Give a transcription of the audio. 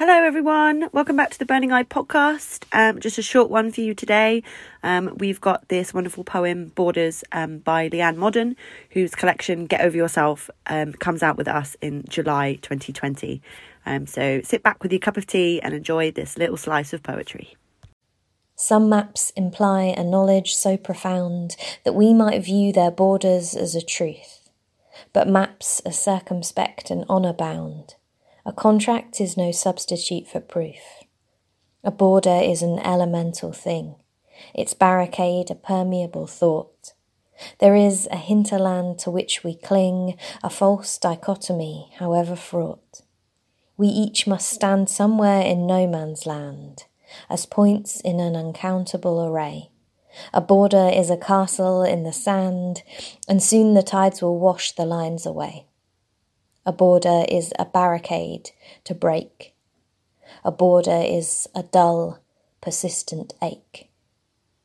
Hello, everyone. Welcome back to the Burning Eye podcast. Um, just a short one for you today. Um, we've got this wonderful poem, Borders, um, by Leanne Moden, whose collection, Get Over Yourself, um, comes out with us in July 2020. Um, so sit back with your cup of tea and enjoy this little slice of poetry. Some maps imply a knowledge so profound that we might view their borders as a truth, but maps are circumspect and honour bound. A contract is no substitute for proof. A border is an elemental thing, its barricade a permeable thought. There is a hinterland to which we cling, a false dichotomy, however fraught. We each must stand somewhere in no man's land, as points in an uncountable array. A border is a castle in the sand, and soon the tides will wash the lines away. A border is a barricade to break. A border is a dull, persistent ache.